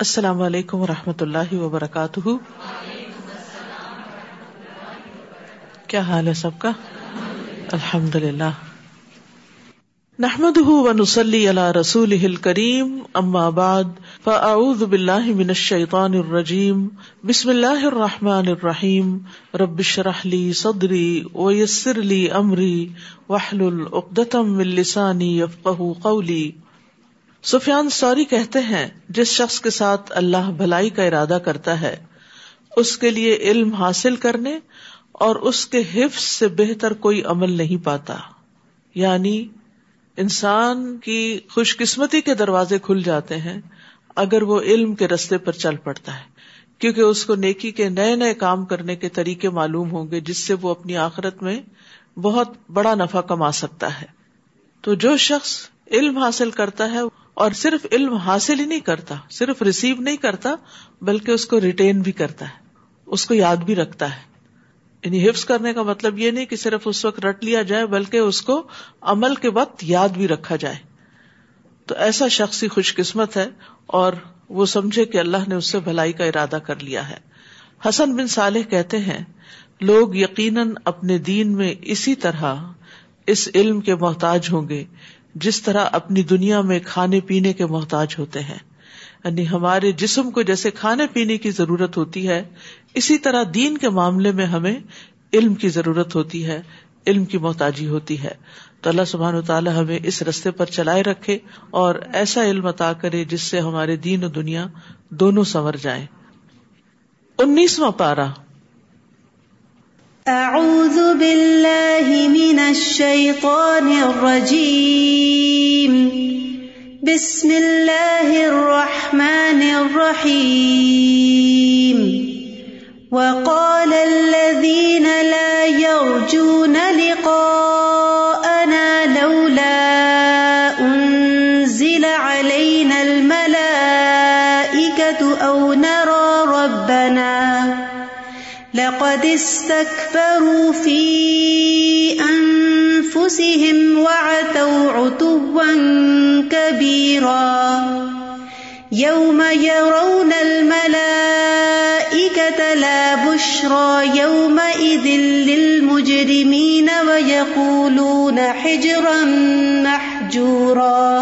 السلام علیکم و رحمۃ اللہ وبرکاتہ۔ کیا حال ہے سب کا؟ الحمد للہ نحمد ونسلی علی رسول کریم اما بعد، فاعوذ باللہ من الشیطان الرجیم، بسم اللہ الرحمن الرحیم۔ رب اشرح لی صدری ویسر لی امری، واحلل عقدۃ من لسانی یفقهوا قولی۔ سفیان سوری کہتے ہیں، جس شخص کے ساتھ اللہ بھلائی کا ارادہ کرتا ہے، اس کے لیے علم حاصل کرنے اور اس کے حفظ سے بہتر کوئی عمل نہیں پاتا۔ یعنی انسان کی خوش قسمتی کے دروازے کھل جاتے ہیں اگر وہ علم کے رستے پر چل پڑتا ہے۔ کیونکہ اس کو نیکی کے نئے نئے کام کرنے کے طریقے معلوم ہوں گے، جس سے وہ اپنی آخرت میں بہت بڑا نفع کما سکتا ہے۔ تو جو شخص علم حاصل کرتا ہے اور صرف علم حاصل ہی نہیں کرتا، صرف ریسیو نہیں کرتا، بلکہ اس کو ریٹین بھی کرتا ہے، اس کو یاد بھی رکھتا ہے۔ یعنی حفظ کرنے کا مطلب یہ نہیں کہ صرف اس وقت رٹ لیا جائے، بلکہ اس کو عمل کے وقت یاد بھی رکھا جائے۔ تو ایسا شخص ہی خوش قسمت ہے اور وہ سمجھے کہ اللہ نے اس سے بھلائی کا ارادہ کر لیا ہے۔ حسن بن صالح کہتے ہیں، لوگ یقیناً اپنے دین میں اسی طرح اس علم کے محتاج ہوں گے جس طرح اپنی دنیا میں کھانے پینے کے محتاج ہوتے ہیں۔ یعنی ہمارے جسم کو جیسے کھانے پینے کی ضرورت ہوتی ہے، اسی طرح دین کے معاملے میں ہمیں علم کی ضرورت ہوتی ہے، علم کی محتاجی ہوتی ہے۔ تو اللہ سبحان و تعالیٰ ہمیں اس رستے پر چلائے رکھے اور ایسا علم عطا کرے جس سے ہمارے دین و دنیا دونوں سنور جائیں۔ انیسواں پارا اعوذ باللہ من الشیطان الرجیم بسم اللہ الرحمن الرحیم وقال الذين لا يرجون لقاءنا لولا انزل علينا الملائكة او نرى ربنا. لقد استكبروا في أنفسهم وعتوا عتوا كبيرا. يوم يرون الملائكة لا بشرى، يومئذ للمجرمين ويقولون حجرا محجورا.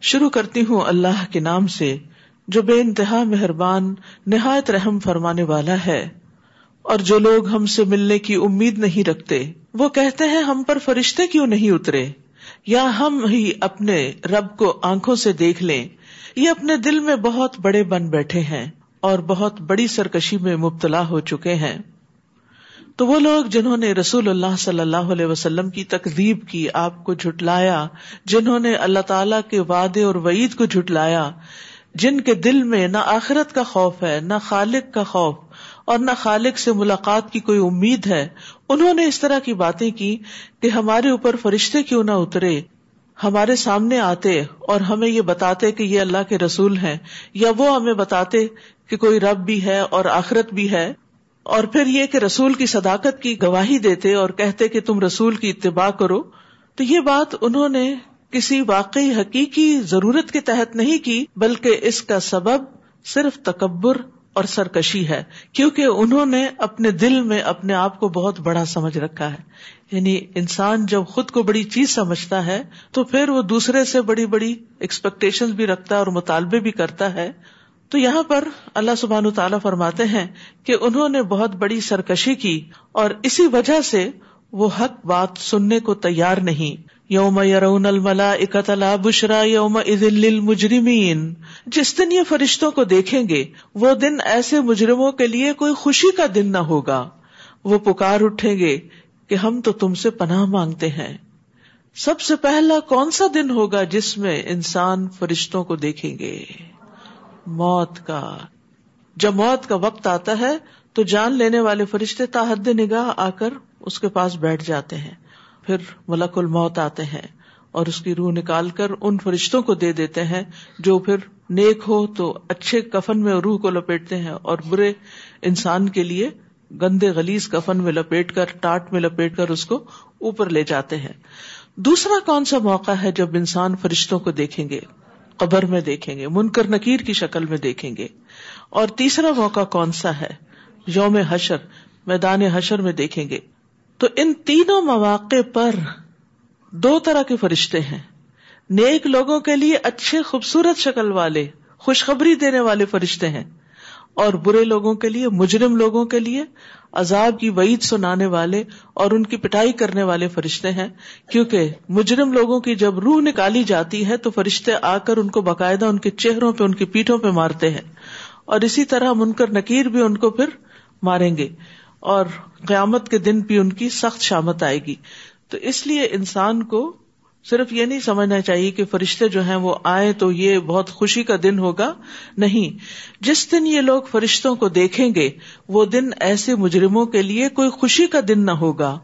شروع کرتی ہوں اللہ کے نام سے، جو بے انتہا مہربان، نہایت رحم فرمانے والا ہے۔ اور جو لوگ ہم سے ملنے کی امید نہیں رکھتے، وہ کہتے ہیں ہم پر فرشتے کیوں نہیں اترے؟ یا ہم ہی اپنے رب کو آنکھوں سے دیکھ لیں؟ یہ اپنے دل میں بہت بڑے بن بیٹھے ہیں اور بہت بڑی سرکشی میں مبتلا ہو چکے ہیں۔ تو وہ لوگ جنہوں نے رسول اللہ صلی اللہ علیہ وسلم کی تقزیب کی آپ کو جھٹلایا، جنہوں نے اللہ تعالی کے وعدے اور وعید کو جھٹلایا، جن کے دل میں نہ آخرت کا خوف ہے، نہ خالق کا خوف اور نہ خالق سے ملاقات کی کوئی امید ہے۔ انہوں نے اس طرح کی باتیں کی کہ ہمارے اوپر فرشتے کیوں نہ اترے، ہمارے سامنے آتے اور ہمیں یہ بتاتے کہ یہ اللہ کے رسول ہیں، یا وہ ہمیں بتاتے کہ کوئی رب بھی ہے اور آخرت بھی ہے۔ اور پھر یہ کہ رسول کی صداقت کی گواہی دیتے اور کہتے کہ تم رسول کی اتباع کرو۔ تو یہ بات انہوں نے کسی واقعی حقیقی ضرورت کے تحت نہیں کی، بلکہ اس کا سبب صرف تکبر اور سرکشی ہے، کیونکہ انہوں نے اپنے دل میں اپنے آپ کو بہت بڑا سمجھ رکھا ہے۔ یعنی انسان جب خود کو بڑی چیز سمجھتا ہے، تو پھر وہ دوسرے سے بڑی بڑی ایکسپیکٹیشن بھی رکھتا ہے اور مطالبے بھی کرتا ہے۔ تو یہاں پر اللہ سبحان تعالیٰ فرماتے ہیں کہ انہوں نے بہت بڑی سرکشی کی اور اسی وجہ سے وہ حق بات سننے کو تیار نہیں۔ یوم یرون الملا اکتلا بشرا یوم مجرمین جس دن یہ فرشتوں کو دیکھیں گے، وہ دن ایسے مجرموں کے لیے کوئی خوشی کا دن نہ ہوگا۔ وہ پکار اٹھیں گے کہ ہم تو تم سے پناہ مانگتے ہیں۔ سب سے پہلا کون سا دن ہوگا جس میں انسان فرشتوں کو دیکھیں گے؟ موت کا۔ جب موت کا وقت آتا ہے، تو جان لینے والے فرشتے تاحد نگاہ آ کر اس کے پاس بیٹھ جاتے ہیں۔ پھر ملک الموت آتے ہیں اور اس کی روح نکال کر ان فرشتوں کو دے دیتے ہیں جو پھر نیک ہو تو اچھے کفن میں روح کو لپیٹتے ہیں اور برے انسان کے لیے گندے گلیز کفن میں لپیٹ کر، ٹاٹ میں لپیٹ کر اس کو اوپر لے جاتے ہیں۔ دوسرا کون سا موقع ہے جب انسان فرشتوں کو دیکھیں گے، قبر میں دیکھیں گے، منکر نکیر کی شکل میں دیکھیں گے؟ اور تیسرا موقع کون سا ہے؟ یوم حشر، میدان حشر میں دیکھیں گے۔ تو ان تینوں مواقع پر دو طرح کے فرشتے ہیں۔ نیک لوگوں کے لیے اچھے خوبصورت شکل والے، خوشخبری دینے والے فرشتے ہیں۔ اور برے لوگوں کے لیے، مجرم لوگوں کے لیے عذاب کی وعید سنانے والے اور ان کی پٹائی کرنے والے فرشتے ہیں۔ کیونکہ مجرم لوگوں کی جب روح نکالی جاتی ہے تو فرشتے آ کر ان کو باقاعدہ ان کے چہروں پہ، ان کی پیٹھوں پہ مارتے ہیں۔ اور اسی طرح منکر نکیر بھی ان کو پھر ماریں گے۔ اور قیامت کے دن بھی ان کی سخت شامت آئے گی۔ تو اس لیے انسان کو صرف یہ نہیں سمجھنا چاہیے کہ فرشتے جو ہیں وہ آئے تو یہ بہت خوشی کا دن ہوگا۔ نہیں، جس دن یہ لوگ فرشتوں کو دیکھیں گے، وہ دن ایسے مجرموں کے لیے کوئی خوشی کا دن نہ ہوگا۔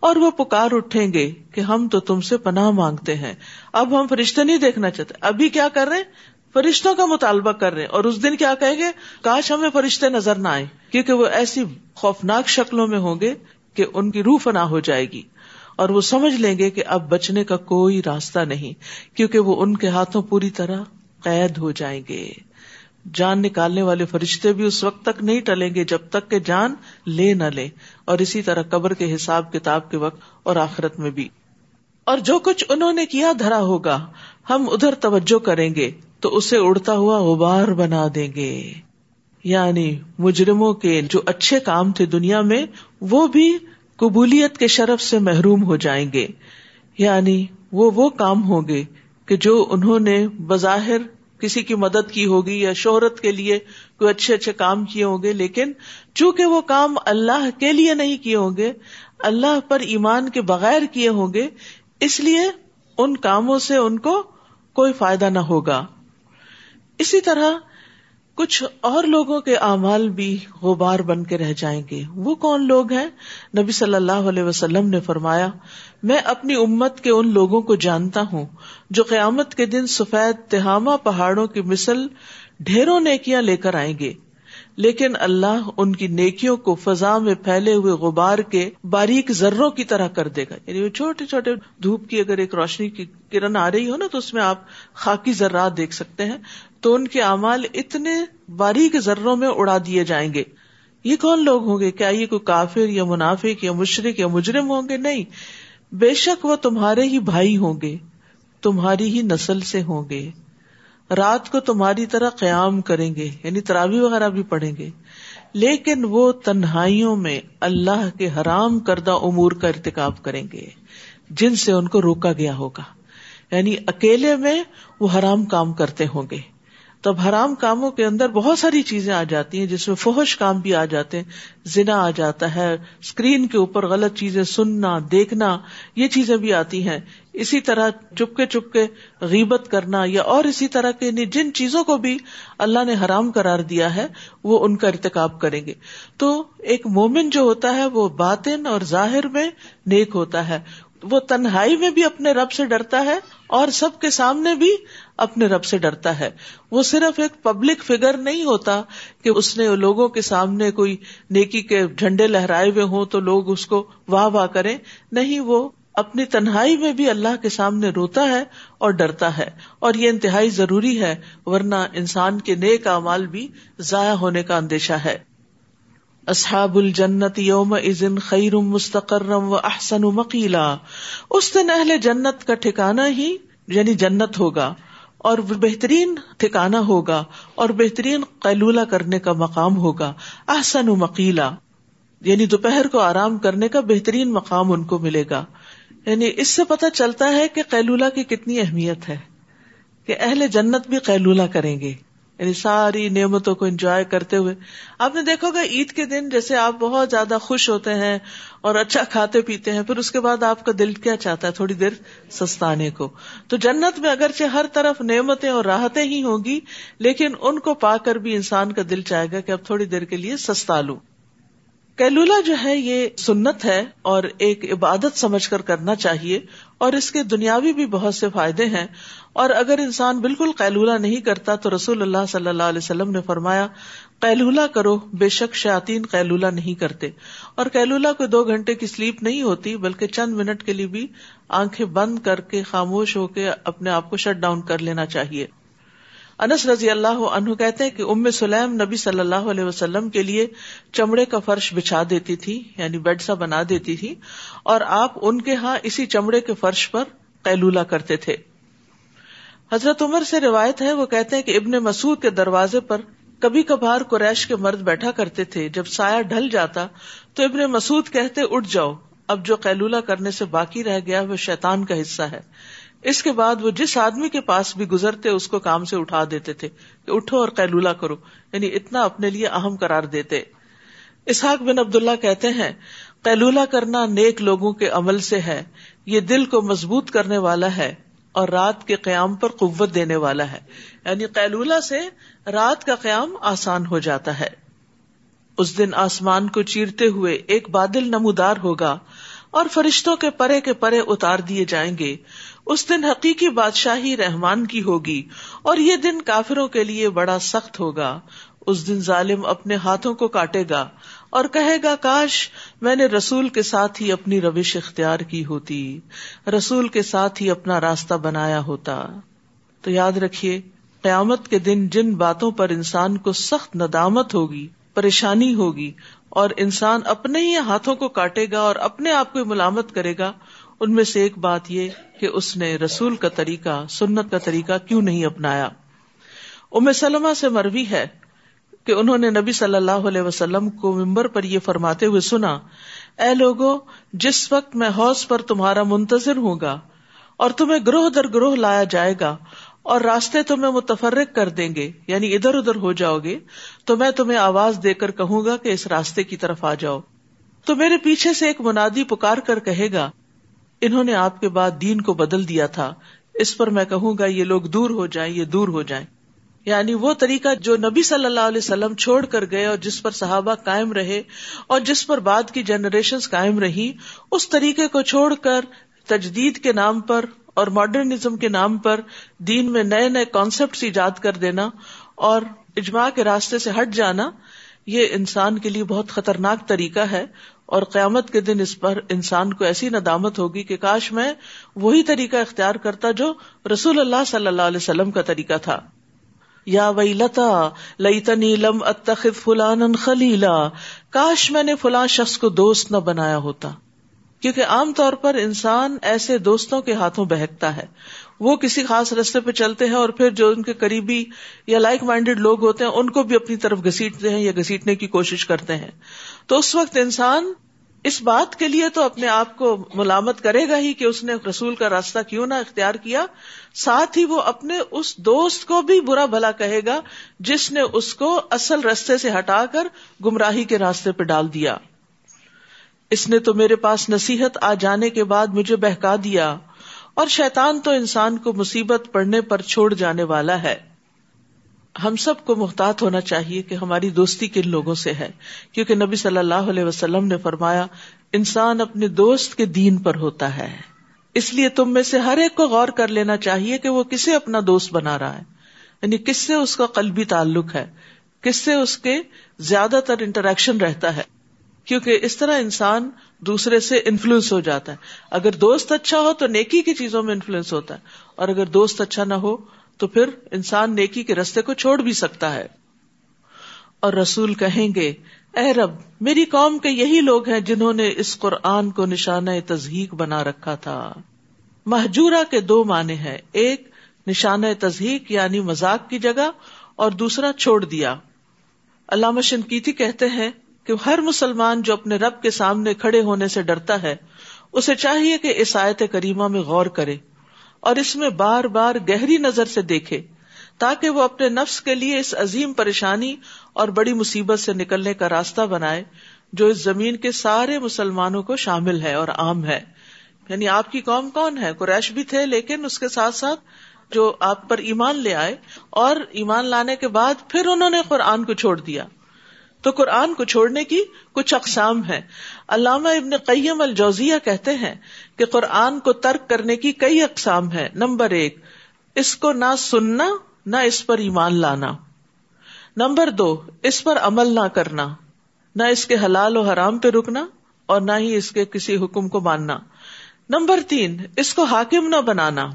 اور وہ پکار اٹھیں گے کہ ہم تو تم سے پناہ مانگتے ہیں۔ اب ہم فرشتے نہیں دیکھنا چاہتے۔ ابھی کیا کر رہے ہیں؟ فرشتوں کا مطالبہ کر رہے ہیں۔ اور اس دن کیا کہیں گے؟ کاش ہمیں فرشتے نظر نہ آئے کیونکہ وہ ایسی خوفناک شکلوں میں ہوں گے کہ ان کی روح فنا ہو جائے گی۔ اور وہ سمجھ لیں گے کہ اب بچنے کا کوئی راستہ نہیں، کیونکہ وہ ان کے ہاتھوں پوری طرح قید ہو جائیں گے۔ جان نکالنے والے فرشتے بھی اس وقت تک نہیں ٹلیں گے جب تک کہ جان لے نہ لے اور اسی طرح قبر کے حساب کتاب کے وقت اور آخرت میں بھی۔ اور جو کچھ انہوں نے کیا دھرا ہوگا ہم ادھر توجہ کریں گے تو اسے اڑتا ہوا غبار بنا دیں گے۔ یعنی مجرموں کے جو اچھے کام تھے دنیا میں، وہ بھی قبولیت کے شرف سے محروم ہو جائیں گے۔ یعنی وہ وہ کام ہوں گے کہ جو انہوں نے بظاہر کسی کی مدد کی ہوگی یا شہرت کے لیے کوئی اچھے اچھے کام کیے ہوں گے، لیکن چونکہ وہ کام اللہ کے لیے نہیں کیے ہوں گے، اللہ پر ایمان کے بغیر کیے ہوں گے، اس لیے ان کاموں سے ان کو کوئی فائدہ نہ ہوگا۔ اسی طرح کچھ اور لوگوں کے اعمال بھی غبار بن کے رہ جائیں گے۔ وہ کون لوگ ہیں؟ نبی صلی اللہ علیہ وسلم نے فرمایا، میں اپنی امت کے ان لوگوں کو جانتا ہوں جو قیامت کے دن سفید تہامہ پہاڑوں کی مثل ڈھیروں نیکیاں لے کر آئیں گے۔ لیکن اللہ ان کی نیکیوں کو فضا میں پھیلے ہوئے غبار کے باریک ذروں کی طرح کر دے گا۔ یعنی وہ چھوٹے چھوٹے دھوپ کی اگر ایک روشنی کی کرن آ رہی ہو نا، تو اس میں آپ خاکی ذرات دیکھ سکتے ہیں۔ تو ان کے اعمال اتنے باریک ذروں میں اڑا دیے جائیں گے۔ یہ کون لوگ ہوں گے؟ کیا یہ کوئی کافر یا منافق یا مشرق یا مجرم ہوں گے؟ نہیں۔ بے شک وہ تمہارے ہی بھائی ہوں گے، تمہاری ہی نسل سے ہوں گے۔ رات کو تمہاری طرح قیام کریں گے یعنی تراوی وغیرہ بھی پڑھیں گے۔ لیکن وہ تنہائیوں میں اللہ کے حرام کردہ امور کا ارتکاب کریں گے، جن سے ان کو روکا گیا ہوگا۔ یعنی اکیلے میں وہ حرام کام کرتے ہوں گے۔ تب حرام کاموں کے اندر بہت ساری چیزیں آ جاتی ہیں، جس میں فوہش کام بھی آ جاتے ہیں، زنا آ جاتا ہے اسکرین کے اوپر غلط چیزیں سننا، دیکھنا، یہ چیزیں بھی آتی ہیں۔ اسی طرح چپکے چپکے غیبت کرنا یا اور اسی طرح کے یعنی جن چیزوں کو بھی اللہ نے حرام قرار دیا ہے، وہ ان کا ارتکاب کریں گے۔ تو ایک مومن جو ہوتا ہے، وہ باطن اور ظاہر میں نیک ہوتا ہے۔ وہ تنہائی میں بھی اپنے رب سے ڈرتا ہے اور سب کے سامنے بھی اپنے رب سے ڈرتا ہے۔ وہ صرف ایک پبلک فگر نہیں ہوتا کہ اس نے لوگوں کے سامنے کوئی نیکی کے جھنڈے لہرائے ہوئے ہوں تو لوگ اس کو واہ واہ کریں۔ نہیں، وہ اپنی تنہائی میں بھی اللہ کے سامنے روتا ہے اور ڈرتا ہے اور یہ انتہائی ضروری ہے، ورنہ انسان کے نیک امال بھی ضائع ہونے کا اندیشہ ہے۔ اصحاب الجنت یوم ازن خیر مستقرم و احسن مکیلا اس دن اہل جنت کا ٹھکانا ہی یعنی جنت ہوگا، اور بہترین ٹھکانا ہوگا، اور بہترین قیلولہ کرنے کا مقام ہوگا۔ احسن مکیلا یعنی دوپہر کو آرام کرنے کا بہترین مقام ان کو ملے گا۔ یعنی اس سے پتہ چلتا ہے کہ قیلولہ کی کتنی اہمیت ہے، کہ اہل جنت بھی قیلولہ کریں گے۔ یعنی ساری نعمتوں کو انجوائے کرتے ہوئے۔ آپ نے دیکھو گا عید کے دن جیسے آپ بہت زیادہ خوش ہوتے ہیں اور اچھا کھاتے پیتے ہیں، پھر اس کے بعد آپ کا دل کیا چاہتا ہے تھوڑی دیر سستانے کو۔ تو جنت میں اگرچہ ہر طرف نعمتیں اور راحتیں ہی ہوں گی، لیکن ان کو پا کر بھی انسان کا دل چاہے گا کہ اب تھوڑی دیر کے لیے سستا لوں۔ کیلولا جو ہے یہ سنت ہے اور ایک عبادت سمجھ کر کرنا چاہیے اور اس کے دنیاوی بھی بہت سے فائدے ہیں اور اگر انسان بالکل قیلولہ نہیں کرتا تو رسول اللہ صلی اللہ علیہ وسلم نے فرمایا قیلولہ کرو، بے شک شاطین قیلولہ نہیں کرتے۔ اور قیلولہ کو دو گھنٹے کی سلیپ نہیں ہوتی، بلکہ چند منٹ کے لیے بھی آنکھیں بند کر کے خاموش ہو کے اپنے آپ کو شٹ ڈاؤن کر لینا چاہیے۔ انس رضی اللہ عنہ کہتے ہیں کہ ام سلیم نبی صلی اللہ علیہ وسلم کے لیے چمڑے کا فرش بچھا دیتی تھی یعنی بیڈ سا بنا دیتی تھی، اور آپ ان کے ہاں اسی چمڑے کے فرش پر قیلولہ کرتے تھے۔ حضرت عمر سے روایت ہے، وہ کہتے ہیں کہ ابن مسعود کے دروازے پر کبھی کبھار قریش کے مرد بیٹھا کرتے تھے۔ جب سایہ ڈھل جاتا تو ابن مسعود کہتے، اٹھ جاؤ، اب جو قیلولہ کرنے سے باقی رہ گیا وہ شیطان کا حصہ ہے۔ اس کے بعد وہ جس آدمی کے پاس بھی گزرتے اس کو کام سے اٹھا دیتے تھے کہ اٹھو اور قیلولہ کرو یعنی اتنا اپنے لیے اہم قرار دیتے۔ اسحاق بن عبد اللہ کہتے ہیں، قیلولہ کرنا نیک لوگوں کے عمل سے ہے، یہ دل کو مضبوط کرنے والا ہے اور رات کے قیام پر قوت دینے والا ہے۔ یعنی قیلولہ سے رات کا قیام آسان ہو جاتا ہے۔ اس دن آسمان کو چیرتے ہوئے ایک بادل نمودار ہوگا اور فرشتوں کے پرے کے پرے اتار دیے جائیں گے۔ اس دن حقیقی بادشاہی رحمان کی ہوگی اور یہ دن کافروں کے لیے بڑا سخت ہوگا۔ اس دن ظالم اپنے ہاتھوں کو کاٹے گا اور کہے گا، کاش میں نے رسول کے ساتھ ہی اپنی روش اختیار کی ہوتی، رسول کے ساتھ ہی اپنا راستہ بنایا ہوتا۔ تو یاد رکھیے، قیامت کے دن جن باتوں پر انسان کو سخت ندامت ہوگی، پریشانی ہوگی اور انسان اپنے ہی ہاتھوں کو کاٹے گا اور اپنے آپ کو ملامت کرے گا ان میں سے ایک بات یہ کہ اس نے رسول کا طریقہ، سنت کا طریقہ کیوں نہیں اپنایا؟ ام سلمہ سے مروی ہے کہ انہوں نے نبی صلی اللہ علیہ وسلم کو ممبر پر یہ فرماتے ہوئے سنا، اے لوگو، جس وقت میں حوض پر تمہارا منتظر ہوں گا اور تمہیں گروہ در گروہ لایا جائے گا اور راستے تمہیں متفرق کر دیں گے یعنی ادھر ادھر ہو جاؤ گے، تو میں تمہیں آواز دے کر کہوں گا کہ اس راستے کی طرف آ جاؤ۔ تو میرے پیچھے سے ایک منادی پکار کر کہے گا انہوں نے آپ کے بعد دین کو بدل دیا تھا۔ اس پر میں کہوں گا یہ لوگ دور ہو جائیں، یہ دور ہو جائیں۔ یعنی وہ طریقہ جو نبی صلی اللہ علیہ وسلم چھوڑ کر گئے اور جس پر صحابہ قائم رہے اور جس پر بعد کی جنریشن قائم رہی، اس طریقے کو چھوڑ کر تجدید کے نام پر اور ماڈرنزم کے نام پر دین میں نئے نئے کانسیپٹ ایجاد کر دینا اور اجماع کے راستے سے ہٹ جانا، یہ انسان کے لیے بہت خطرناک طریقہ ہے۔ اور قیامت کے دن اس پر انسان کو ایسی ندامت ہوگی کہ کاش میں وہی طریقہ اختیار کرتا جو رسول اللہ صلی اللہ علیہ وسلم کا طریقہ تھا۔ یا وئی لتا لئی لم اتخذ فلان خلیلا۔ کاش میں نے فلاں شخص کو دوست نہ بنایا ہوتا۔ کیونکہ عام طور پر انسان ایسے دوستوں کے ہاتھوں بہکتا ہے۔ وہ کسی خاص رستے پہ چلتے ہیں اور پھر جو ان کے قریبی یا لائک مائنڈیڈ لوگ ہوتے ہیں، ان کو بھی اپنی طرف گھسیٹتے ہیں یا گھسیٹنے کی کوشش کرتے ہیں۔ تو اس وقت انسان اس بات کے لیے تو اپنے آپ کو ملامت کرے گا ہی کہ اس نے رسول کا راستہ کیوں نہ اختیار کیا، ساتھ ہی وہ اپنے اس دوست کو بھی برا بھلا کہے گا جس نے اس کو اصل رستے سے ہٹا کر گمراہی کے راستے پہ ڈال دیا۔ اس نے تو میرے پاس نصیحت آ جانے کے بعد مجھے بہکا دیا۔ اور شیطان تو انسان کو مصیبت پڑنے پر چھوڑ جانے والا ہے۔ ہم سب کو محتاط ہونا چاہیے کہ ہماری دوستی کن لوگوں سے ہے، کیونکہ نبی صلی اللہ علیہ وسلم نے فرمایا، انسان اپنے دوست کے دین پر ہوتا ہے۔ اس لیے تم میں سے ہر ایک کو غور کر لینا چاہیے کہ وہ کسے اپنا دوست بنا رہا ہے۔ یعنی کس سے اس کا قلبی تعلق ہے، کس سے اس کے زیادہ تر انٹریکشن رہتا ہے۔ کیونکہ اس طرح انسان دوسرے سے انفلوئنس ہو جاتا ہے۔ اگر دوست اچھا ہو تو نیکی کی چیزوں میں انفلوئنس ہوتا ہے۔ اور اگر دوست اچھا نہ ہو تو پھر انسان نیکی کے رستے کو چھوڑ بھی سکتا ہے۔ اور رسول کہیں گے، اے رب، میری قوم کے یہی لوگ ہیں جنہوں نے اس قرآن کو نشانہ تزہیق بنا رکھا تھا۔ محجورہ کے دو معنی ہیں۔ ایک، نشانہ تزہیق یعنی مزاق کی جگہ، اور دوسرا، چھوڑ دیا۔ علامہ شنکیتی کہتے ہیں کہ ہر مسلمان جو اپنے رب کے سامنے کھڑے ہونے سے ڈرتا ہے، اسے چاہیے کہ اس آیت کریمہ میں غور کرے اور اس میں بار بار گہری نظر سے دیکھے تاکہ وہ اپنے نفس کے لیے اس عظیم پریشانی اور بڑی مصیبت سے نکلنے کا راستہ بنائے جو اس زمین کے سارے مسلمانوں کو شامل ہے اور عام ہے۔ یعنی آپ کی قوم کون ہے؟ قریش بھی تھے لیکن اس کے ساتھ ساتھ جو آپ پر ایمان لے آئے اور ایمان لانے کے بعد پھر انہوں نے قرآن کو چھوڑ دیا۔ تو قرآن کو چھوڑنے کی کچھ اقسام ہے علامہ ابن قیم الجوزیہ کہتے ہیں کہ قرآن کو ترک کرنے کی کئی اقسام ہے نمبر ایک، اس کو نہ سننا، نہ اس پر ایمان لانا۔ نمبر دو، اس پر عمل نہ کرنا۔ نہ اس کے حلال و حرام پہ رکنا اور نہ ہی اس کے کسی حکم کو ماننا۔ نمبر تین، اس کو حاکم نہ بنانا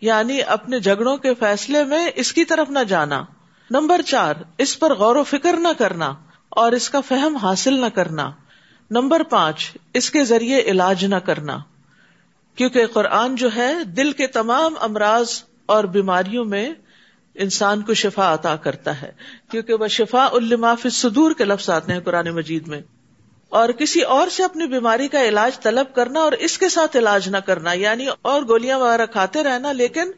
یعنی اپنے جھگڑوں کے فیصلے میں اس کی طرف نہ جانا۔ نمبر چار، اس پر غور و فکر نہ کرنا۔ اور اس کا فہم حاصل نہ کرنا۔ نمبر پانچ، اس کے ذریعے علاج نہ کرنا۔ کیونکہ قرآن جو ہے، دل کے تمام امراض اور بیماریوں میں انسان کو شفا عطا کرتا ہے۔ کیونکہ وہ شفا فی صدور کے لفظ آتے ہیں قرآن مجید میں۔ اور کسی اور سے اپنی بیماری کا علاج طلب کرنا اور اس کے ساتھ علاج نہ کرنا یعنی اور گولیاں وغیرہ کھاتے رہنا، لیکن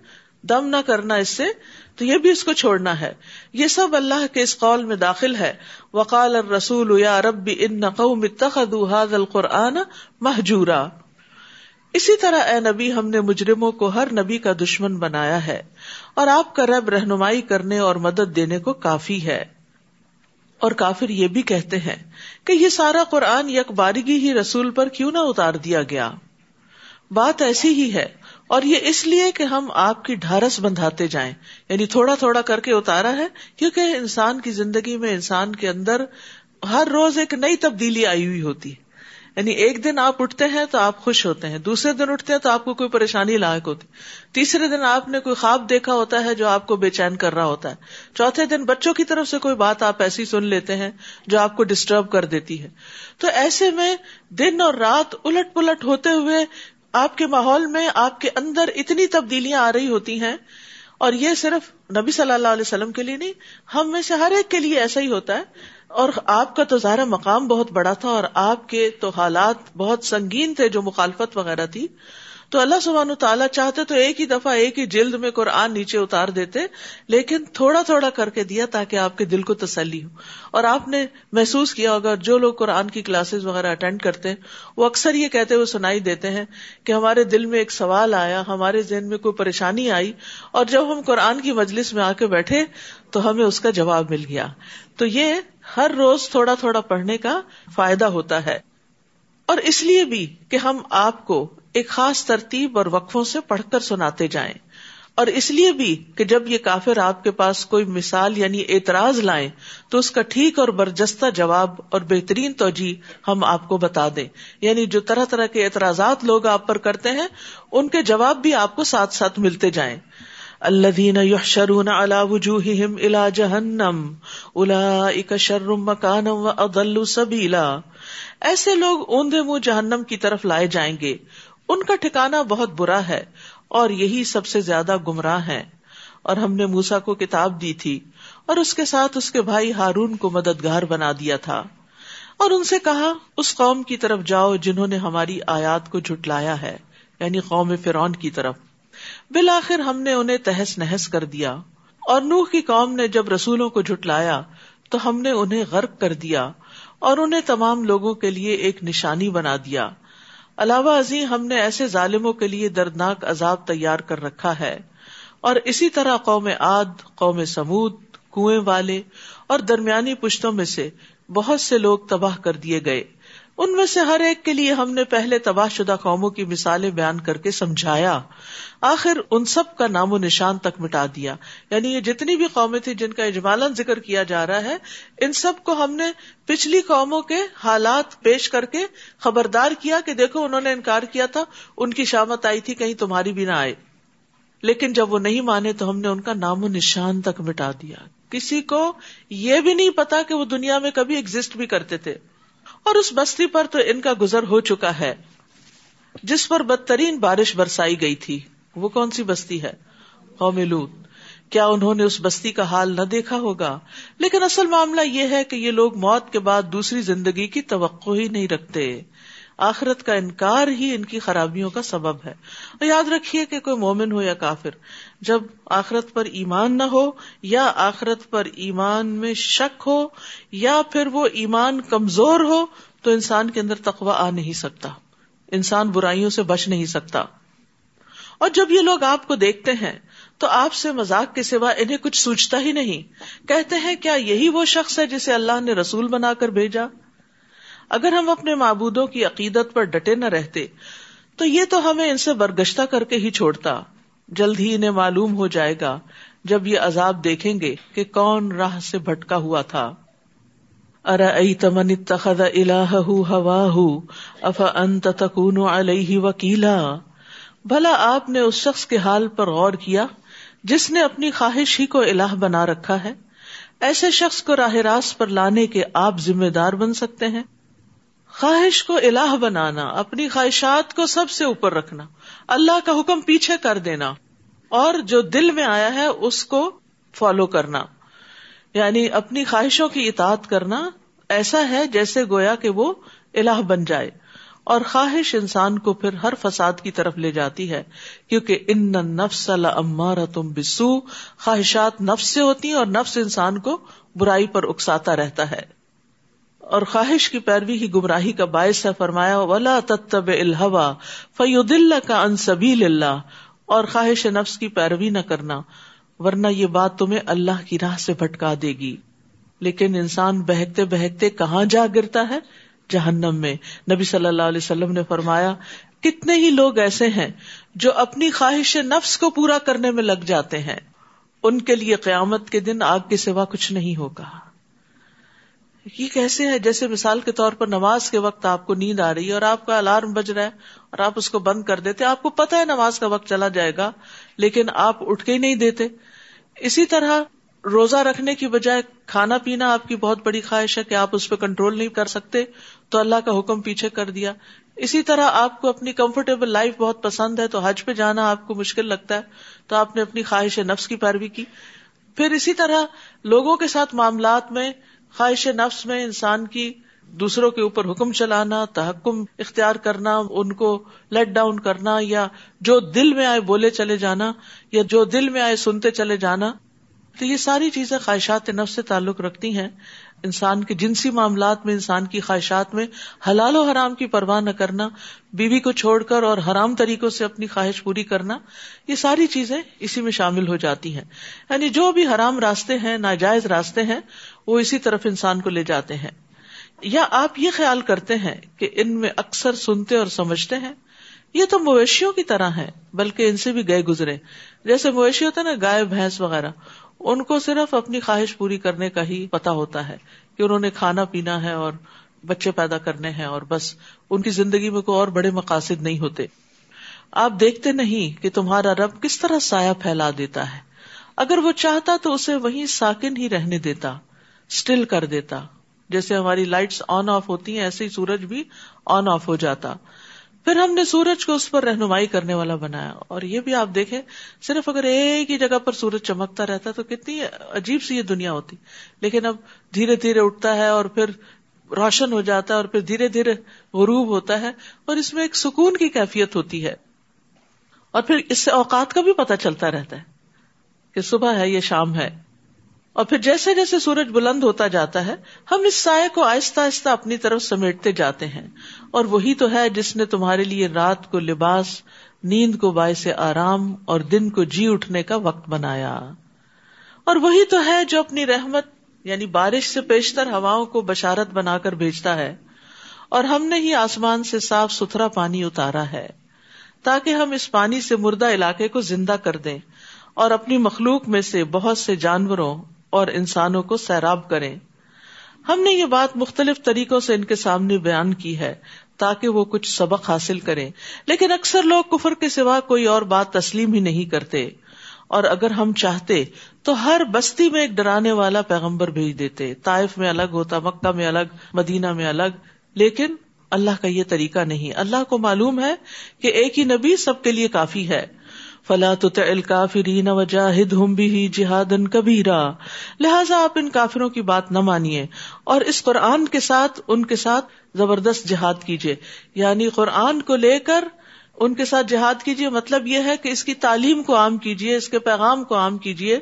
دم نہ کرنا، اس سے تو یہ بھی اس کو چھوڑنا ہے۔ یہ سب اللہ کے اس قول میں داخل ہے۔ وقال الرسول یا رب ان قوم اتخذوا هذا القرآن محجورا اسی طرح اے نبی، ہم نے مجرموں کو ہر نبی کا دشمن بنایا ہے اور آپ کا رب رہنمائی کرنے اور مدد دینے کو کافی ہے۔ اور کافر یہ بھی کہتے ہیں کہ یہ سارا قرآن یک بارگی ہی رسول پر کیوں نہ اتار دیا گیا؟ بات ایسی ہی ہے۔ اور یہ اس لیے کہ ہم آپ کی ڈھارس بندھاتے جائیں یعنی تھوڑا تھوڑا کر کے اتارا ہے، کیونکہ انسان کی زندگی میں انسان کے اندر ہر روز ایک نئی تبدیلی آئی ہوئی ہوتی ہے۔ یعنی ایک دن آپ اٹھتے ہیں تو آپ خوش ہوتے ہیں، دوسرے دن اٹھتے ہیں تو آپ کو کوئی پریشانی لاحق ہوتی تیسرے دن آپ نے کوئی خواب دیکھا ہوتا ہے جو آپ کو بے چین کر رہا ہوتا ہے۔ چوتھے دن بچوں کی طرف سے کوئی بات آپ ایسی سن لیتے ہیں جو آپ کو ڈسٹرب کر دیتی ہے۔ تو ایسے میں دن اور رات الٹ پلٹ ہوتے ہوئے آپ کے ماحول میں آپ کے اندر اتنی تبدیلیاں آ رہی ہوتی ہیں اور یہ صرف نبی صلی اللہ علیہ وسلم کے لیے نہیں، ہم میں سے ہر ایک کے لیے ایسا ہی ہوتا ہے۔ اور آپ کا تو ظاہر مقام بہت بڑا تھا اور آپ کے تو حالات بہت سنگین تھے جو مخالفت وغیرہ تھی۔ تو اللہ سبحانہ تعالیٰ چاہتے تو ایک ہی دفعہ ایک ہی جلد میں قرآن نیچے اتار دیتے، لیکن تھوڑا تھوڑا کر کے دیا تاکہ آپ کے دل کو تسلی ہو۔ اور آپ نے محسوس کیا ہوگا، جو لوگ قرآن کی کلاسز وغیرہ اٹینڈ کرتے ہیں، وہ اکثر یہ کہتے ہوئے سنائی دیتے ہیں کہ ہمارے دل میں ایک سوال آیا، ہمارے ذہن میں کوئی پریشانی آئی، اور جب ہم قرآن کی مجلس میں آ کے بیٹھے تو ہمیں اس کا جواب مل گیا۔ تو یہ ہر روز تھوڑا تھوڑا پڑھنے کا فائدہ ہوتا ہے۔ اور اس لیے بھی کہ ہم آپ کو ایک خاص ترتیب اور وقفوں سے پڑھ کر سناتے جائیں۔ اور اس لیے بھی کہ جب یہ کافر آپ کے پاس کوئی مثال یعنی اعتراض لائیں تو اس کا ٹھیک اور برجستہ جواب اور بہترین توجہ ہم آپ کو بتا دیں۔ یعنی جو طرح طرح کے اعتراضات لوگ آپ پر کرتے ہیں، ان کے جواب بھی آپ کو ساتھ ساتھ ملتے جائیں۔ الذين يحشرون على وجوههم الى جهنم اولئك شر مكانا واضل سبيلا ایسے لوگ اوندے منہ جہنم کی طرف لائے جائیں گے۔ ان کا ٹھکانا بہت برا ہے اور یہی سب سے زیادہ گمراہ ہے اور ہم نے موسا کو کتاب دی تھی اور اس کے ساتھ اس کے بھائی ہارون کو مددگار بنا دیا تھا۔ اور ان سے کہا، اس قوم کی طرف جاؤ جنہوں نے ہماری آیات کو جھٹلایا ہے یعنی قوم فرون کی طرف۔ بالآخر ہم نے انہیں تہس نہس کر دیا۔ اور نوح کی قوم نے جب رسولوں کو جھٹلایا، تو ہم نے انہیں غرق کر دیا اور انہیں تمام لوگوں کے لیے ایک نشانی بنا دیا۔ علاوہ ازیں ہم نے ایسے ظالموں کے لیے دردناک عذاب تیار کر رکھا ہے۔ اور اسی طرح قوم عاد، قوم سمود، کنویں والے اور درمیانی پشتوں میں سے بہت سے لوگ تباہ کر دیے گئے۔ ان میں سے ہر ایک کے لیے ہم نے پہلے تباہ شدہ قوموں کی مثالیں بیان کر کے سمجھایا۔ آخر ان سب کا نام و نشان تک مٹا دیا۔ یعنی یہ جتنی بھی قومیں تھی جن کا اجمالن ذکر کیا جا رہا ہے، ان سب کو ہم نے پچھلی قوموں کے حالات پیش کر کے خبردار کیا کہ دیکھو انہوں نے انکار کیا تھا، ان کی شامت آئی تھی، کہیں تمہاری بھی نہ آئے۔ لیکن جب وہ نہیں مانے تو ہم نے ان کا نام و نشان تک مٹا دیا۔ کسی کو یہ بھی نہیں پتا کہ وہ دنیا میں کبھی ایگزٹ بھی کرتے تھے۔ اور اس بستی پر تو ان کا گزر ہو چکا ہے، جس پر بدترین بارش برسائی گئی تھی۔ وہ کون سی بستی ہے؟ قوم لوت۔ کیا انہوں نے اس بستی کا حال نہ دیکھا ہوگا؟ لیکن اصل معاملہ یہ ہے کہ یہ لوگ موت کے بعد دوسری زندگی کی توقع ہی نہیں رکھتے۔ آخرت کا انکار ہی ان کی خرابیوں کا سبب ہے۔ اور یاد رکھیے کہ کوئی مومن ہو یا کافر، جب آخرت پر ایمان نہ ہو یا آخرت پر ایمان میں شک ہو یا پھر وہ ایمان کمزور ہو، تو انسان کے اندر تقوی آ نہیں سکتا۔ انسان برائیوں سے بچ نہیں سکتا۔ اور جب یہ لوگ آپ کو دیکھتے ہیں، تو آپ سے مزاق کے سوا انہیں کچھ سوچتا ہی نہیں۔ کہتے ہیں، کیا یہی وہ شخص ہے جسے اللہ نے رسول بنا کر بھیجا؟ اگر ہم اپنے معبودوں کی عقیدت پر ڈٹے نہ رہتے، تو یہ تو ہمیں ان سے برگشتہ کر کے ہی چھوڑتا۔ جلد ہی انہیں معلوم ہو جائے گا جب یہ عذاب دیکھیں گے کہ کون راہ سے بھٹکا ہوا تھا۔ ارا تمن اتخذ الہ ہوا اف انت تکون علیہ وکیلا۔ بھلا آپ نے اس شخص کے حال پر غور کیا جس نے اپنی خواہش ہی کو الہ بنا رکھا ہے؟ ایسے شخص کو راہ راست پر لانے کے آپ ذمہ دار بن سکتے ہیں؟ خواہش کو الہ بنانا، اپنی خواہشات کو سب سے اوپر رکھنا، اللہ کا حکم پیچھے کر دینا، اور جو دل میں آیا ہے اس کو فالو کرنا۔ یعنی اپنی خواہشوں کی اطاعت کرنا ایسا ہے جیسے گویا کہ وہ الہ بن جائے۔ اور خواہش انسان کو پھر ہر فساد کی طرف لے جاتی ہے، کیونکہ ان نفس المار تم بسو خواہشات نفس سے ہوتی ہیں اور نفس انسان کو برائی پر اکساتا رہتا ہے۔ اور خواہش کی پیروی ہی گمراہی کا باعث ہے فرمایا، ولا تب الحوا فیود اللہ کا انصبیل اللہ اور خواہش نفس کی پیروی نہ کرنا، ورنہ یہ بات تمہیں اللہ کی راہ سے بھٹکا دے گی۔ لیکن انسان بہکتے بہکتے کہاں جا گرتا ہے؟ جہنم میں۔ نبی صلی اللہ علیہ وسلم نے فرمایا، کتنے ہی لوگ ایسے ہیں جو اپنی خواہش نفس کو پورا کرنے میں لگ جاتے ہیں۔ ان کے لیے قیامت کے دن آگ کے سوا کچھ نہیں ہوگا۔ یہ کیسے ہے جیسے مثال کے طور پر نماز کے وقت آپ کو نیند آ رہی ہے اور آپ کا الارم بج رہا ہے اور آپ اس کو بند کر دیتے، آپ کو پتا ہے نماز کا وقت چلا جائے گا، لیکن آپ اٹھ کے ہی نہیں دیتے۔ اسی طرح روزہ رکھنے کی بجائے کھانا پینا آپ کی بہت بڑی خواہش ہے کہ آپ اس پہ کنٹرول نہیں کر سکتے، تو اللہ کا حکم پیچھے کر دیا۔ اسی طرح آپ کو اپنی کمفرٹیبل لائف بہت پسند ہے، تو حج پہ جانا آپ کو مشکل لگتا ہے، تو آپ نے اپنی خواہش نفس کی پیروی کی۔ پھر اسی طرح لوگوں کے ساتھ معاملات میں خواہش نفس میں انسان کی دوسروں کے اوپر حکم چلانا، تحکم اختیار کرنا، ان کو لیٹ ڈاؤن کرنا، یا جو دل میں آئے بولے چلے جانا، یا جو دل میں آئے سنتے چلے جانا، تو یہ ساری چیزیں خواہشات نفس سے تعلق رکھتی ہیں۔ انسان کے جنسی معاملات میں، انسان کی خواہشات میں حلال و حرام کی پرواہ نہ کرنا، بیوی کو چھوڑ کر اور حرام طریقوں سے اپنی خواہش پوری کرنا، یہ ساری چیزیں اسی میں شامل ہو جاتی ہیں۔ یعنی جو بھی حرام راستے ہیں، ناجائز راستے ہیں وہ اسی طرف انسان کو لے جاتے ہیں۔ یا آپ یہ خیال کرتے ہیں کہ ان میں اکثر سنتے اور سمجھتے ہیں۔ یہ تو مویشیوں کی طرح ہے بلکہ ان سے بھی گئے گزرے۔ جیسے مویشی ہوتا ہے نا، گائے، بھینس وغیرہ۔ ان کو صرف اپنی خواہش پوری کرنے کا ہی پتا ہوتا ہے کہ انہوں نے کھانا پینا ہے اور بچے پیدا کرنے ہیں اور بس ان کی زندگی میں کوئی اور بڑے مقاصد نہیں ہوتے۔ آپ دیکھتے نہیں کہ تمہارا رب کس طرح سایہ پھیلا دیتا ہے۔ اگر وہ چاہتا تو اسے وہیں ساکن ہی رہنے دیتا۔ اسٹل کر دیتا۔ جیسے ہماری لائٹس آن آف ہوتی ہیں، ایسے ہی سورج بھی آن آف ہو جاتا۔ پھر ہم نے سورج کو اس پر رہنمائی کرنے والا بنایا۔ اور یہ بھی آپ دیکھیں، صرف اگر ایک ہی جگہ پر سورج چمکتا رہتا تو کتنی عجیب سی یہ دنیا ہوتی۔ لیکن اب دھیرے دھیرے اٹھتا ہے اور پھر روشن ہو جاتا ہے اور پھر دھیرے دھیرے غروب ہوتا ہے۔ اور اس میں ایک سکون کی کیفیت ہوتی ہے۔ اور پھر اس سے اوقات کا بھی پتا چلتا رہتا ہے کہ صبح ہے، یہ شام ہے۔ اور پھر جیسے جیسے سورج بلند ہوتا جاتا ہے، ہم اس سائے کو آہستہ آہستہ اپنی طرف سمیٹتے جاتے ہیں۔ اور وہی تو ہے جس نے تمہارے لیے رات کو لباس، نیند کو باعث آرام اور دن کو جی اٹھنے کا وقت بنایا۔ اور وہی تو ہے جو اپنی رحمت یعنی بارش سے پیشتر ہواؤں کو بشارت بنا کر بھیجتا ہے۔ اور ہم نے ہی آسمان سے صاف ستھرا پانی اتارا ہے۔ تاکہ ہم اس پانی سے مردہ علاقے کو زندہ کر دیں۔ اور اپنی مخلوق میں سے بہت سے جانوروں اور انسانوں کو سیراب کریں۔ ہم نے یہ بات مختلف طریقوں سے ان کے سامنے بیان کی ہے تاکہ وہ کچھ سبق حاصل کریں۔ لیکن اکثر لوگ کفر کے سوا کوئی اور بات تسلیم ہی نہیں کرتے۔ اور اگر ہم چاہتے تو ہر بستی میں ایک ڈرانے والا پیغمبر بھیج دیتے۔ طائف میں الگ ہوتا، مکہ میں الگ، مدینہ میں الگ۔ لیکن اللہ کا یہ طریقہ نہیں۔ اللہ کو معلوم ہے کہ ایک ہی نبی سب کے لیے کافی ہے۔ فلا الکافرین وجاہد ہم بھی جہاد کبیرا۔ لہٰذا آپ ان کافروں کی بات نہ مانیے اور اس قرآن کے ساتھ ان کے ساتھ زبردست جہاد کیجیے۔ یعنی قرآن کو لے کر ان کے ساتھ جہاد کیجیے۔ مطلب یہ ہے کہ اس کی تعلیم کو عام کیجیے، اس کے پیغام کو عام کیجیے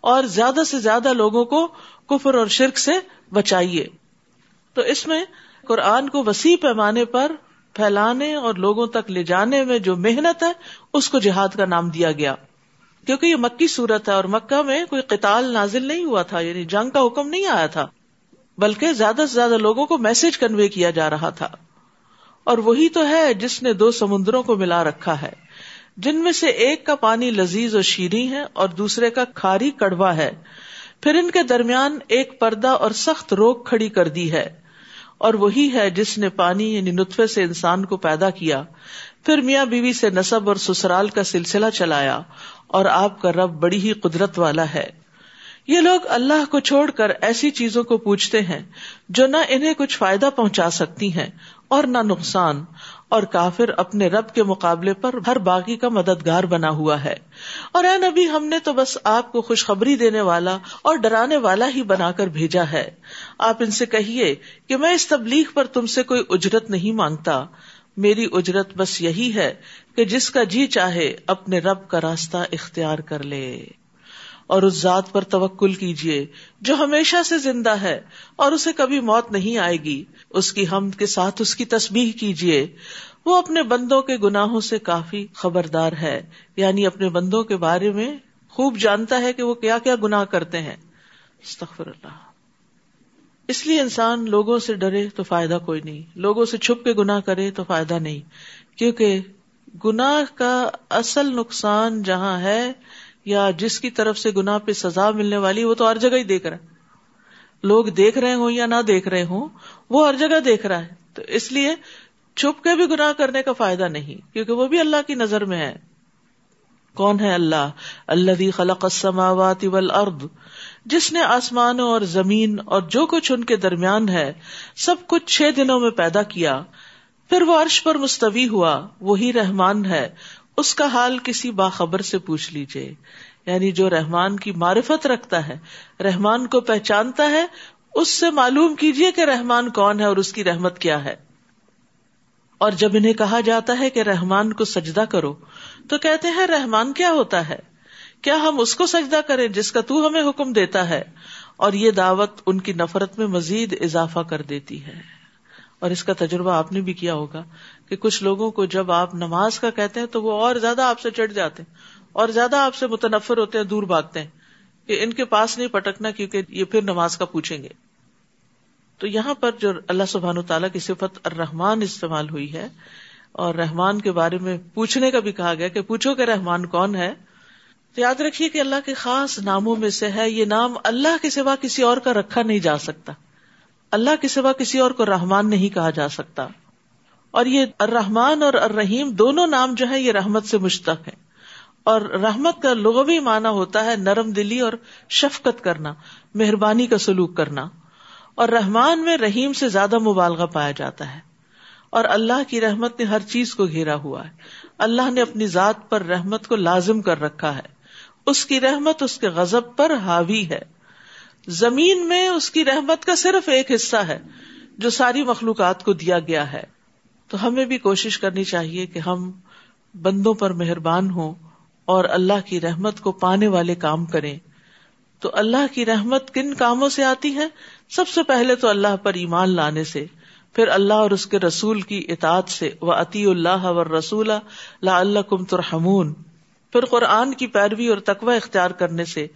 اور زیادہ سے زیادہ لوگوں کو کفر اور شرک سے بچائیے۔ تو اس میں قرآن کو وسیع پیمانے پر پھیلانے اور لوگوں تک لے جانے میں جو محنت ہے، اس کو جہاد کا نام دیا گیا۔ کیونکہ یہ مکی صورت ہے اور مکہ میں کوئی قتال نازل نہیں ہوا تھا یعنی جنگ کا حکم نہیں آیا تھا، بلکہ زیادہ سے زیادہ لوگوں کو میسج کنوے کیا جا رہا تھا۔ اور وہی تو ہے جس نے دو سمندروں کو ملا رکھا ہے۔ جن میں سے ایک کا پانی لذیذ اور شیریں ہے اور دوسرے کا کھاری کڑوا ہے۔ پھر ان کے درمیان ایک پردہ اور سخت روک کھڑی کر دی ہے۔ اور وہی ہے جس نے پانی یعنی نطفے سے انسان کو پیدا کیا۔ پھر میاں بیوی سے نصب اور سسرال کا سلسلہ چلایا اور آپ کا رب بڑی ہی قدرت والا ہے۔ یہ لوگ اللہ کو چھوڑ کر ایسی چیزوں کو پوچھتے ہیں جو نہ انہیں کچھ فائدہ پہنچا سکتی ہیں اور نہ نقصان۔ اور کافر اپنے رب کے مقابلے پر ہر باغی کا مددگار بنا ہوا ہے۔ اور اے نبی، ہم نے تو بس آپ کو خوشخبری دینے والا اور ڈرانے والا ہی بنا کر بھیجا ہے۔ آپ ان سے کہیے کہ میں اس تبلیغ پر تم سے کوئی اجرت نہیں مانگتا۔ میری اجرت بس یہی ہے کہ جس کا جی چاہے اپنے رب کا راستہ اختیار کر لے۔ اور اس ذات پر توکل کیجیے جو ہمیشہ سے زندہ ہے اور اسے کبھی موت نہیں آئے گی۔ اس کی ہم کے ساتھ اس کی تسبیح کیجیے وہ اپنے بندوں کے گناہوں سے کافی خبردار ہے۔ یعنی اپنے بندوں کے بارے میں خوب جانتا ہے کہ وہ کیا کیا گناہ کرتے ہیں۔ استغفر اللہ۔ اس لیے انسان لوگوں سے ڈرے تو فائدہ کوئی نہیں۔ لوگوں سے چھپ کے گناہ کرے تو فائدہ نہیں۔ کیونکہ گناہ کا اصل نقصان جہاں ہے یا جس کی طرف سے گناہ پہ سزا ملنے والی، وہ تو ہر جگہ ہی دیکھ رہا ہے۔ لوگ دیکھ رہے ہوں یا نہ دیکھ رہے ہوں، وہ ہر جگہ دیکھ رہا ہے۔ تو اس لیے چھپ کے بھی گناہ کرنے کا فائدہ نہیں، کیونکہ وہ بھی اللہ کی نظر میں ہے۔ کون ہے اللہ؟ اللہ خلق السماوات والارض۔ جس نے آسمانوں اور زمین اور جو کچھ ان کے درمیان ہے، سب کچھ چھ دنوں میں پیدا کیا۔ پھر وہ عرش پر مستوی ہوا، وہی رحمان ہے۔ اس کا حال کسی باخبر سے پوچھ لیجیے یعنی جو رحمان کی معرفت رکھتا ہے، رحمان کو پہچانتا ہے، اس سے معلوم کیجیے کہ رحمان کون ہے اور اس کی رحمت کیا ہے۔ اور جب انہیں کہا جاتا ہے کہ رحمان کو سجدہ کرو، تو کہتے ہیں، رحمان کیا ہوتا ہے؟ کیا ہم اس کو سجدہ کریں جس کا تو ہمیں حکم دیتا ہے؟ اور یہ دعوت ان کی نفرت میں مزید اضافہ کر دیتی ہے۔ اور اس کا تجربہ آپ نے بھی کیا ہوگا۔ کہ کچھ لوگوں کو جب آپ نماز کا کہتے ہیں تو وہ اور زیادہ آپ سے چڑھ جاتے ہیں اور زیادہ آپ سے متنفر ہوتے ہیں، دور بھاگتے ہیں کہ ان کے پاس نہیں پٹکنا کیونکہ یہ پھر نماز کا پوچھیں گے۔ تو یہاں پر جو اللہ سبحان و تعالیٰ کی صفت الرحمان استعمال ہوئی ہے اور رحمان کے بارے میں پوچھنے کا بھی کہا گیا کہ پوچھو کہ رحمان کون ہے، تو یاد رکھیے کہ اللہ کے خاص ناموں میں سے ہے، یہ نام اللہ کے سوا کسی اور کا رکھا نہیں جا سکتا۔ اللہ کے سوا کسی اور کو رحمان نہیں کہا جا سکتا۔ اور یہ الرحمان اور الرحیم دونوں نام جو ہے یہ رحمت سے مشتق ہے اور رحمت کا لغوی معنی ہوتا ہے نرم دلی اور شفقت کرنا، مہربانی کا سلوک کرنا۔ اور رحمان میں رحیم سے زیادہ مبالغہ پایا جاتا ہے۔ اور اللہ کی رحمت نے ہر چیز کو گھیرا ہوا ہے۔ اللہ نے اپنی ذات پر رحمت کو لازم کر رکھا ہے۔ اس کی رحمت اس کے غزب پر حاوی ہے۔ زمین میں اس کی رحمت کا صرف ایک حصہ ہے، جو ساری مخلوقات کو دیا گیا ہے۔ تو ہمیں بھی کوشش کرنی چاہیے کہ ہم بندوں پر مہربان ہوں اور اللہ کی رحمت کو پانے والے کام کریں۔ تو اللہ کی رحمت کن کاموں سے آتی ہے؟ سب سے پہلے تو اللہ پر ایمان لانے سے۔ پھر اللہ اور اس کے رسول کی اطاعت سے۔ وہ عطی اللہ و رسول لا اللہ کم ترحمون۔ پھر قرآن کی پیروی اور تقوی اختیار کرنے سے،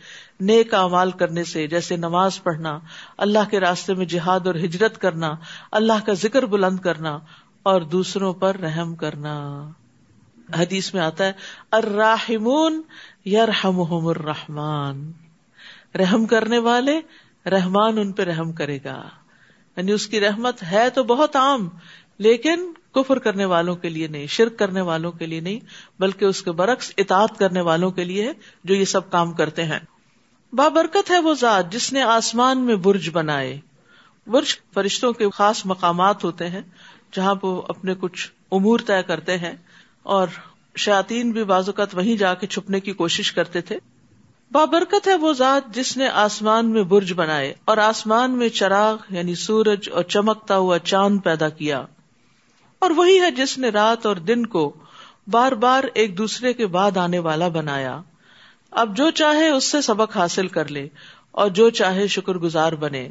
نیک اعمال کرنے سے، جیسے نماز پڑھنا، اللہ کے راستے میں جہاد اور ہجرت کرنا، اللہ کا ذکر بلند کرنا اور دوسروں پر رحم کرنا۔ حدیث میں آتا ہے، الراحمون یرحمہم الرحمان رحم کرنے والے رحمان ان پہ رحم کرے گا۔ یعنی اس کی رحمت ہے تو بہت عام، لیکن کفر کرنے والوں کے لیے نہیں، شرک کرنے والوں کے لیے نہیں، بلکہ اس کے برعکس اطاعت کرنے والوں کے لیے جو یہ سب کام کرتے ہیں۔ بابرکت ہے وہ ذات جس نے آسمان میں برج بنائے۔ برج فرشتوں کے خاص مقامات ہوتے ہیں۔ جہاں وہ اپنے کچھ امور طے کرتے ہیں اور شاطین بھی بازوقت وہیں جا کے چھپنے کی کوشش کرتے تھے۔ بابرکت ہے وہ ذات جس نے آسمان میں برج بنائے اور آسمان میں چراغ یعنی سورج اور چمکتا ہوا چاند پیدا کیا۔ اور وہی ہے جس نے رات اور دن کو بار بار ایک دوسرے کے بعد آنے والا بنایا۔ اب جو چاہے اس سے سبق حاصل کر لے اور جو چاہے شکر گزار بنے۔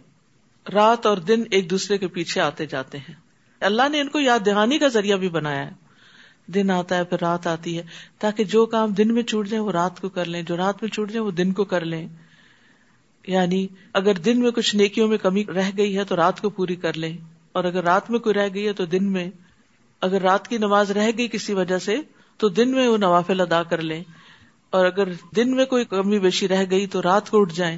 رات اور دن ایک دوسرے کے پیچھے آتے جاتے ہیں۔ اللہ نے ان کو یاد دہانی کا ذریعہ بھی بنایا ہے۔ دن آتا ہے، پھر رات آتی ہے۔ تاکہ جو کام دن میں چھوٹ جائے، وہ رات کو کر لیں۔ جو رات میں چھوٹ جائے، وہ دن کو کر لیں۔ یعنی اگر دن میں کچھ نیکیوں میں کمی رہ گئی ہے، تو رات کو پوری کر لیں۔ اور اگر رات میں کوئی رہ گئی ہے، تو دن میں۔ اگر رات کی نماز رہ گئی کسی وجہ سے، تو دن میں وہ نوافل ادا کر لیں۔ اور اگر دن میں کوئی کمی بیشی رہ گئی، تو رات کو اٹھ جائیں۔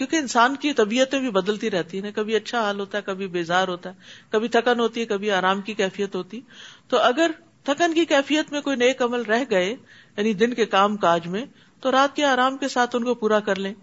کیونکہ انسان کی طبیعتیں بھی بدلتی رہتی ہیں، کبھی اچھا حال ہوتا ہے، کبھی بیزار ہوتا ہے، کبھی تھکن ہوتی ہے، کبھی آرام کی کیفیت ہوتی تو اگر تھکن کی کیفیت میں کوئی نیک عمل رہ گئے یعنی دن کے کام کاج میں، تو رات کے آرام کے ساتھ ان کو پورا کر لیں۔